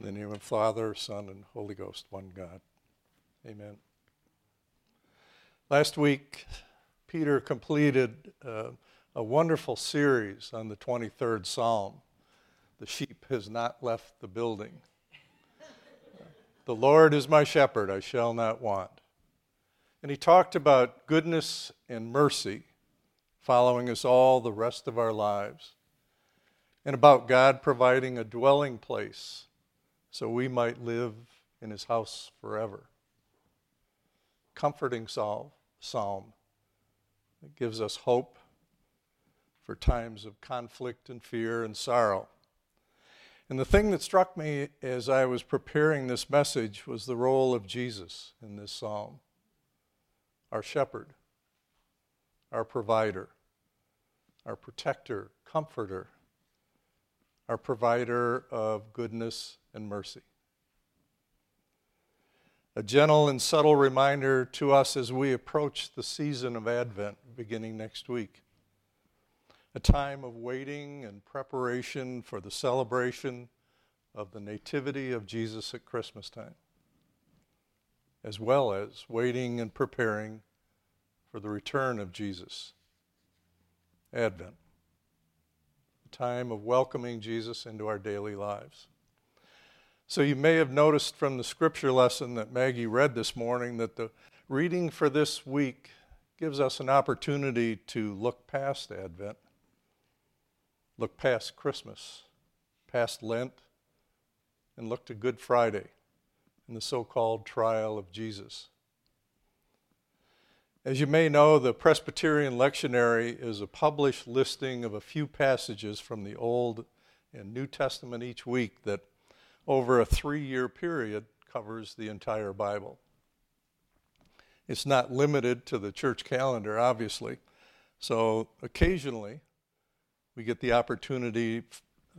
In the name of Father, Son, and Holy Ghost, one God. Amen. Last week, Peter completed uh, a wonderful series on the 23rd Psalm. The sheep has not left the building. the Lord is my shepherd, I shall not want. And he talked about goodness and mercy following us all the rest of our lives, and about God providing a dwelling place so we might live in his house forever. Comforting psalm that gives us hope for times of conflict and fear and sorrow. And the thing that struck me as I was preparing this message was the role of Jesus in this psalm our shepherd, our provider, our protector, comforter, our provider of goodness and mercy. A gentle and subtle reminder to us as we approach the season of Advent beginning next week. A time of waiting and preparation for the celebration of the Nativity of Jesus at Christmas time, as well as waiting and preparing for the return of Jesus. Advent, a time of welcoming Jesus into our daily lives. So you may have noticed from the scripture lesson that Maggie read this morning that the reading for this week gives us an opportunity to look past Advent, look past Christmas, past Lent, and look to Good Friday and the so called trial of Jesus. As you may know, the Presbyterian Lectionary is a published listing of a few passages from the Old and New Testament each week that over a three year period covers the entire Bible. It's not limited to the church calendar, obviously. So occasionally we get the opportunity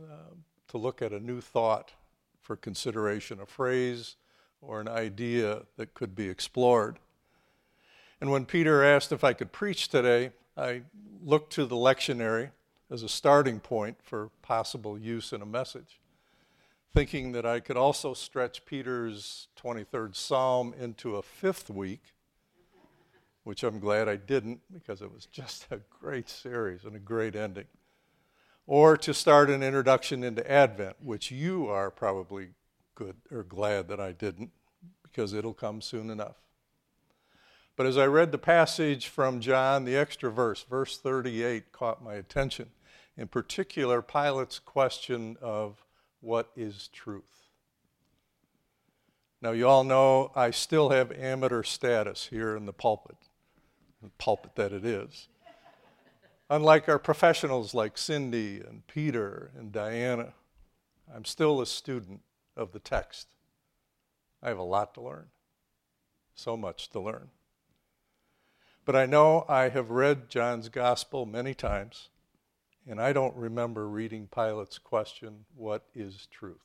uh, to look at a new thought for consideration, a phrase or an idea that could be explored. And when Peter asked if I could preach today, I looked to the lectionary as a starting point for possible use in a message thinking that I could also stretch Peter's 23rd Psalm into a fifth week, which I'm glad I didn't because it was just a great series and a great ending. Or to start an introduction into Advent, which you are probably good or glad that I didn't because it'll come soon enough. But as I read the passage from John, the extra verse, verse 38, caught my attention. In particular, Pilate's question of what is truth. Now, you all know I still have amateur status here in the pulpit, the pulpit that it is. Unlike our professionals like Cindy and Peter and Diana, I'm still a student of the text. I have a lot to learn, so much to learn. But I know I have read John's gospel many times, and I don't remember reading Pilate's question, What is truth?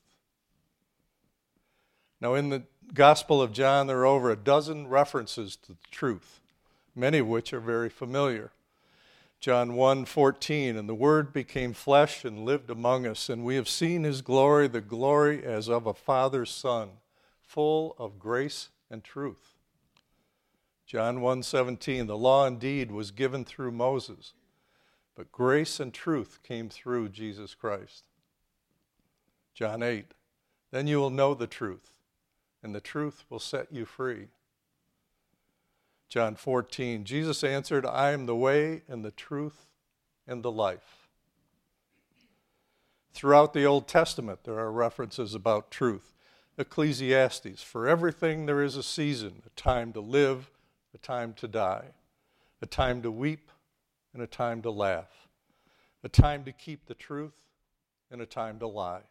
Now, in the Gospel of John, there are over a dozen references to truth, many of which are very familiar. John 1 14, and the Word became flesh and lived among us, and we have seen his glory, the glory as of a Father's Son, full of grace and truth. John 1 17, the law indeed was given through Moses but grace and truth came through Jesus Christ. John 8, then you will know the truth, and the truth will set you free. John 14, Jesus answered, I am the way and the truth and the life. Throughout the Old Testament, there are references about truth. Ecclesiastes, for everything there is a season, a time to live, a time to die, a time to weep, and a time to laugh, a time to keep the truth and a time to lie.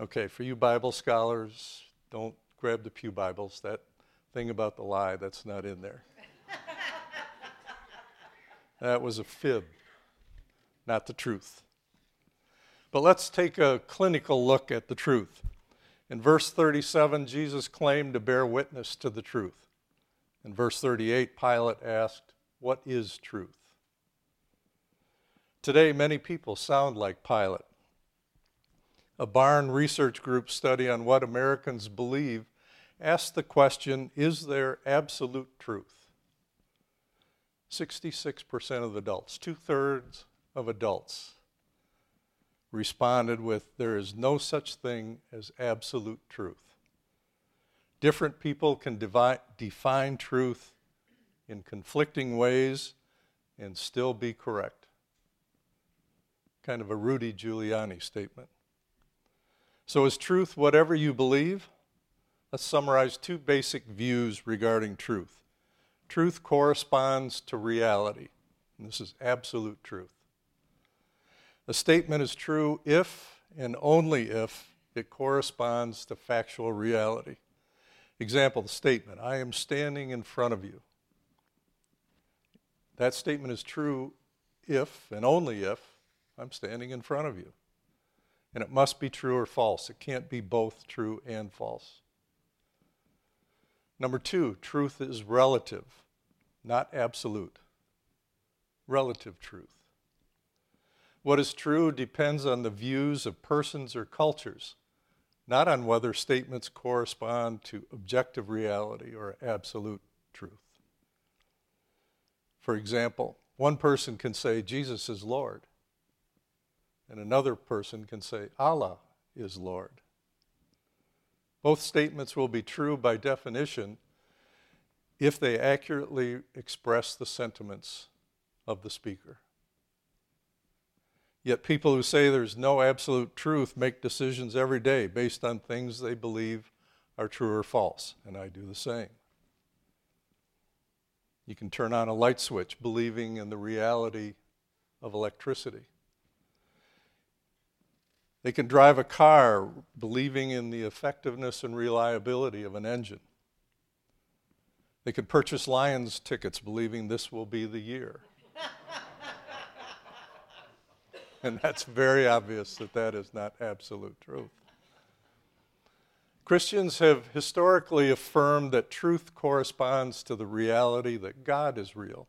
Okay, for you Bible scholars, don't grab the Pew Bibles. That thing about the lie, that's not in there. that was a fib, not the truth. But let's take a clinical look at the truth. In verse 37, Jesus claimed to bear witness to the truth. In verse 38, Pilate asked, What is truth? Today, many people sound like Pilate. a Barna Research Group study on what Americans believe asked the question Is there absolute truth? 66% of adults, two thirds of adults, responded with There is no such thing as absolute truth. Different people can devi- define truth in conflicting ways and still be correct. Kind of a Rudy Giuliani statement. So, is truth whatever you believe? Let's summarize two basic views regarding truth. Truth corresponds to reality, and this is absolute truth. A statement is true if and only if it corresponds to factual reality. Example the statement, I am standing in front of you. That statement is true if and only if I'm standing in front of you. And it must be true or false. It can't be both true and false. Number two, truth is relative, not absolute. Relative truth. What is true depends on the views of persons or cultures, not on whether statements correspond to objective reality or absolute truth. For example, one person can say Jesus is Lord, and another person can say Allah is Lord. Both statements will be true by definition if they accurately express the sentiments of the speaker. Yet people who say there's no absolute truth make decisions every day based on things they believe are true or false, and I do the same. You can turn on a light switch believing in the reality of electricity. They can drive a car believing in the effectiveness and reliability of an engine. They could purchase Lions tickets believing this will be the year. and that's very obvious that that is not absolute truth. Christians have historically affirmed that truth corresponds to the reality that God is real,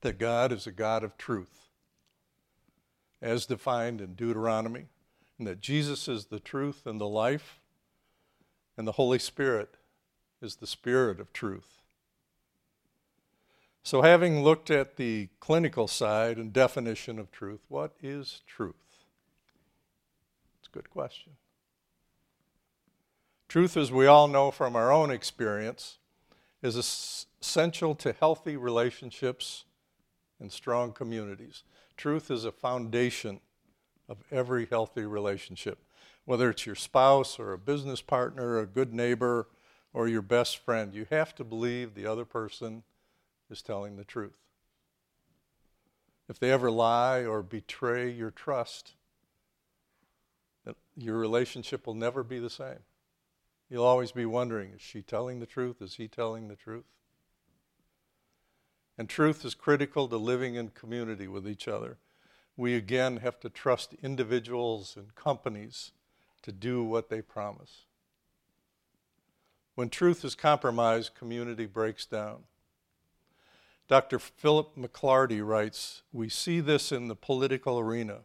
that God is a God of truth, as defined in Deuteronomy, and that Jesus is the truth and the life, and the Holy Spirit is the Spirit of truth. So, having looked at the clinical side and definition of truth, what is truth? It's a good question. Truth, as we all know from our own experience, is essential to healthy relationships and strong communities. Truth is a foundation of every healthy relationship, whether it's your spouse or a business partner, a good neighbor, or your best friend. You have to believe the other person is telling the truth. If they ever lie or betray your trust, your relationship will never be the same. You'll always be wondering is she telling the truth? Is he telling the truth? And truth is critical to living in community with each other. We again have to trust individuals and companies to do what they promise. When truth is compromised, community breaks down. Dr. Philip McLarty writes We see this in the political arena.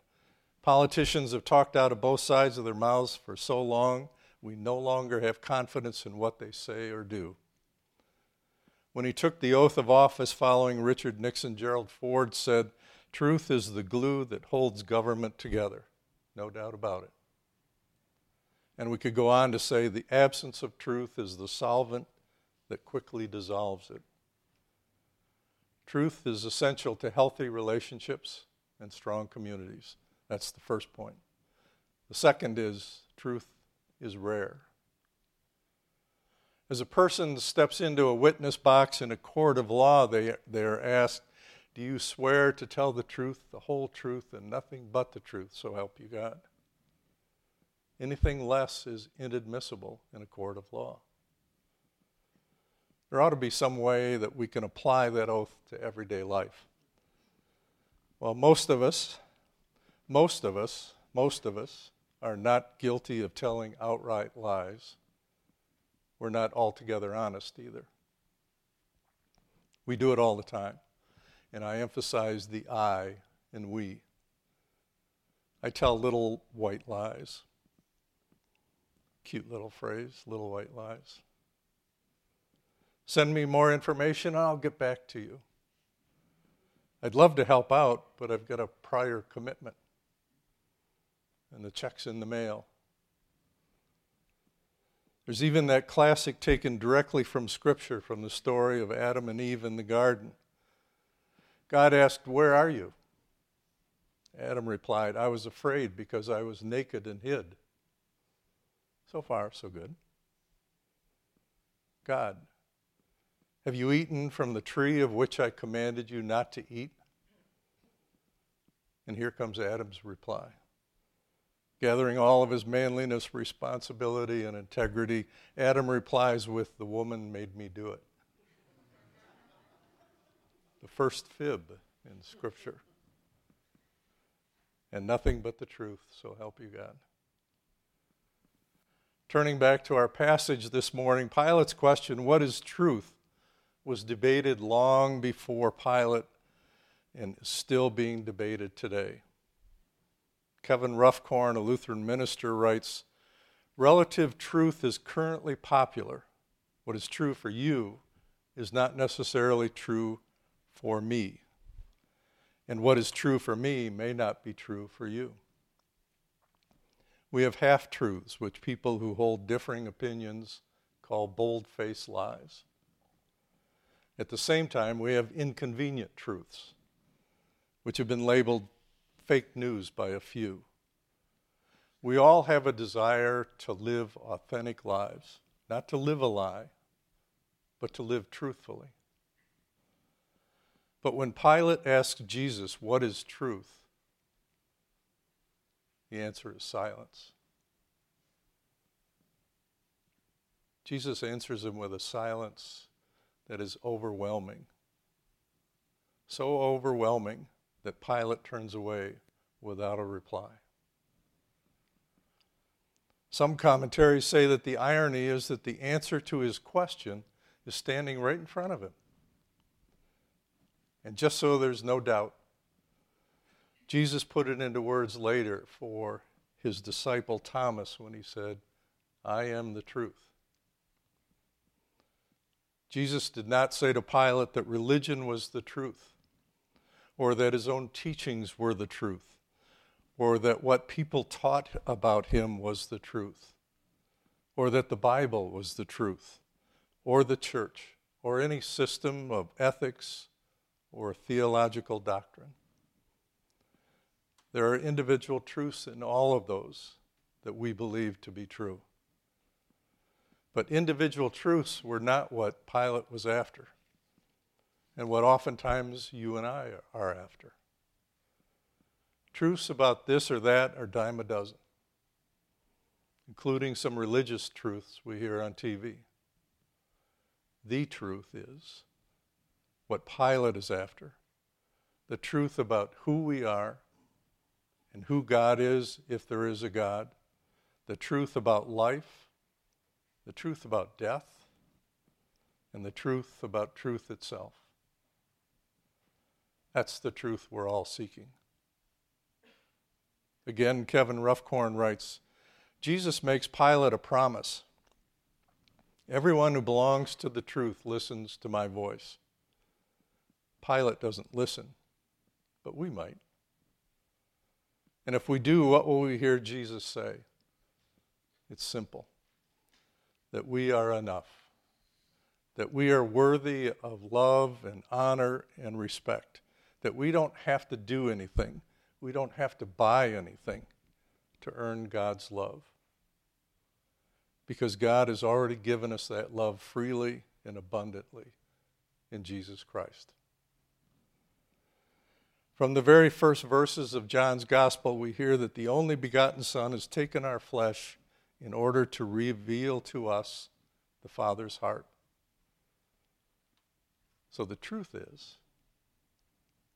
Politicians have talked out of both sides of their mouths for so long we no longer have confidence in what they say or do. When he took the oath of office following Richard Nixon, Gerald Ford said, Truth is the glue that holds government together. No doubt about it. And we could go on to say the absence of truth is the solvent that quickly dissolves it. Truth is essential to healthy relationships and strong communities. That's the first point. The second is truth is rare. As a person steps into a witness box in a court of law, they, they are asked, Do you swear to tell the truth, the whole truth, and nothing but the truth, so help you God? Anything less is inadmissible in a court of law. There ought to be some way that we can apply that oath to everyday life. Well, most of us, most of us, most of us are not guilty of telling outright lies. We're not altogether honest either. We do it all the time. And I emphasize the I and we. I tell little white lies. Cute little phrase, little white lies. Send me more information, and I'll get back to you. I'd love to help out, but I've got a prior commitment. And the check's in the mail. There's even that classic taken directly from Scripture, from the story of Adam and Eve in the garden. God asked, Where are you? Adam replied, I was afraid because I was naked and hid. So far, so good. God, have you eaten from the tree of which I commanded you not to eat? And here comes Adam's reply gathering all of his manliness, responsibility, and integrity, Adam replies with, The woman made me do it. the first fib in Scripture. And nothing but the truth, so help you God. Turning back to our passage this morning, Pilate's question, What is truth? Was debated long before Pilate and is still being debated today. Kevin Roughcorn, a Lutheran minister, writes Relative truth is currently popular. What is true for you is not necessarily true for me. And what is true for me may not be true for you. We have half truths, which people who hold differing opinions call bold faced lies. At the same time, we have inconvenient truths, which have been labeled fake news by a few. We all have a desire to live authentic lives, not to live a lie, but to live truthfully. But when Pilate asked Jesus, What is truth? the answer is silence. Jesus answers him with a silence that is overwhelming. So overwhelming that Pilate turns away without a reply. Some commentaries say that the irony is that the answer to his question is standing right in front of him. And just so there's no doubt, Jesus put it into words later for his disciple Thomas when he said, I am the truth. Jesus did not say to Pilate that religion was the truth or that his own teachings were the truth, or that what people taught about him was the truth, or that the Bible was the truth, or the church, or any system of ethics or theological doctrine. There are individual truths in all of those that we believe to be true. But individual truths were not what Pilate was after and what oftentimes you and I are after. Truths about this or that are dime a dozen, including some religious truths we hear on TV. The truth is what Pilate is after the truth about who we are and who God is, if there is a God, the truth about life, the truth about death, and the truth about truth itself. That's the truth we're all seeking. Again, Kevin Roughcorn writes Jesus makes Pilate a promise. Everyone who belongs to the truth listens to my voice. Pilate doesn't listen, but we might. And if we do, what will we hear Jesus say? It's simple that we are enough, that we are worthy of love and honor and respect that we don't have to do anything, we don't have to buy anything to earn God's love. Because God has already given us that love freely and abundantly in Jesus Christ. From the very first verses of John's Gospel, we hear that the only begotten Son has taken our flesh in order to reveal to us the Father's heart. So the truth is,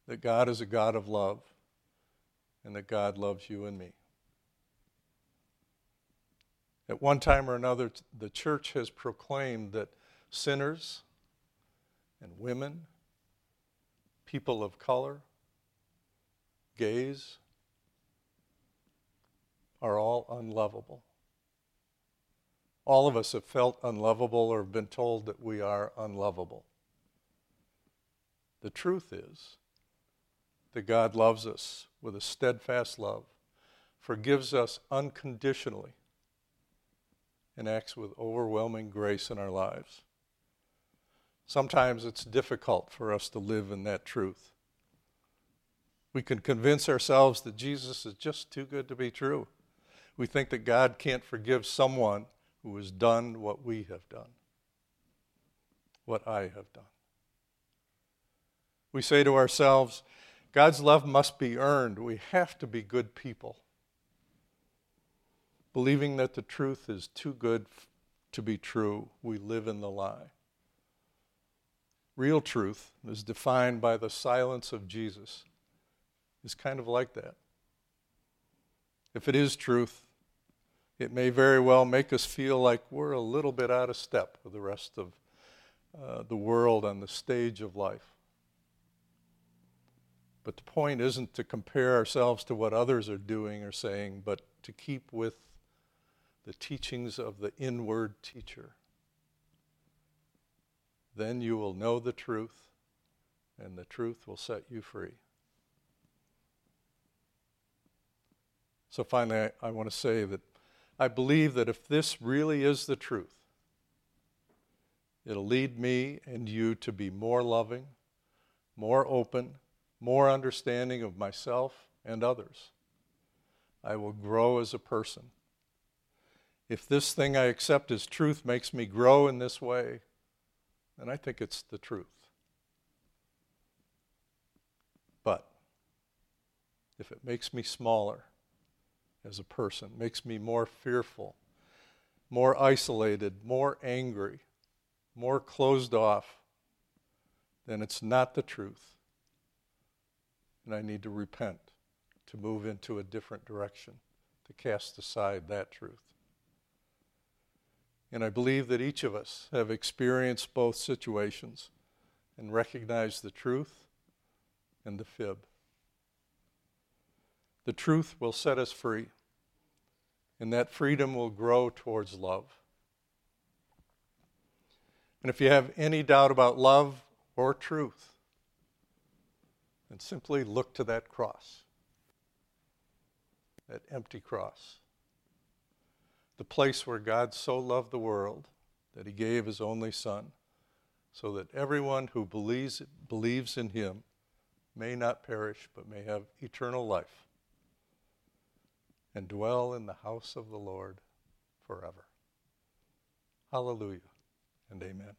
that God is a God of love and that God loves you and me. At one time or another, the church has proclaimed that sinners and women, people of color, gays, are all unlovable. All of us have felt unlovable or have been told that we are unlovable. The truth is that God loves us with a steadfast love, forgives us unconditionally, and acts with overwhelming grace in our lives. Sometimes it's difficult for us to live in that truth. We can convince ourselves that Jesus is just too good to be true. We think that God can't forgive someone who has done what we have done, what I have done. We say to ourselves, God's love must be earned. We have to be good people. Believing that the truth is too good to be true, we live in the lie. Real truth is defined by the silence of Jesus, is kind of like that. If it is truth, it may very well make us feel like we're a little bit out of step with the rest of uh, the world and the stage of life. But the point isn't to compare ourselves to what others are doing or saying, but to keep with the teachings of the inward teacher. Then you will know the truth, and the truth will set you free. So, finally, I, I want to say that I believe that if this really is the truth, it'll lead me and you to be more loving, more open, more understanding of myself and others. I will grow as a person. If this thing I accept as truth makes me grow in this way, then I think it's the truth. But if it makes me smaller as a person, makes me more fearful, more isolated, more angry, more closed off, then it's not the truth and I need to repent, to move into a different direction, to cast aside that truth. And I believe that each of us have experienced both situations and recognized the truth and the fib. The truth will set us free, and that freedom will grow towards love. And if you have any doubt about love or truth, then simply look to that cross, that empty cross. The place where God so loved the world that he gave his only Son, so that everyone who believes, believes in him may not perish, but may have eternal life and dwell in the house of the Lord forever. Hallelujah and amen.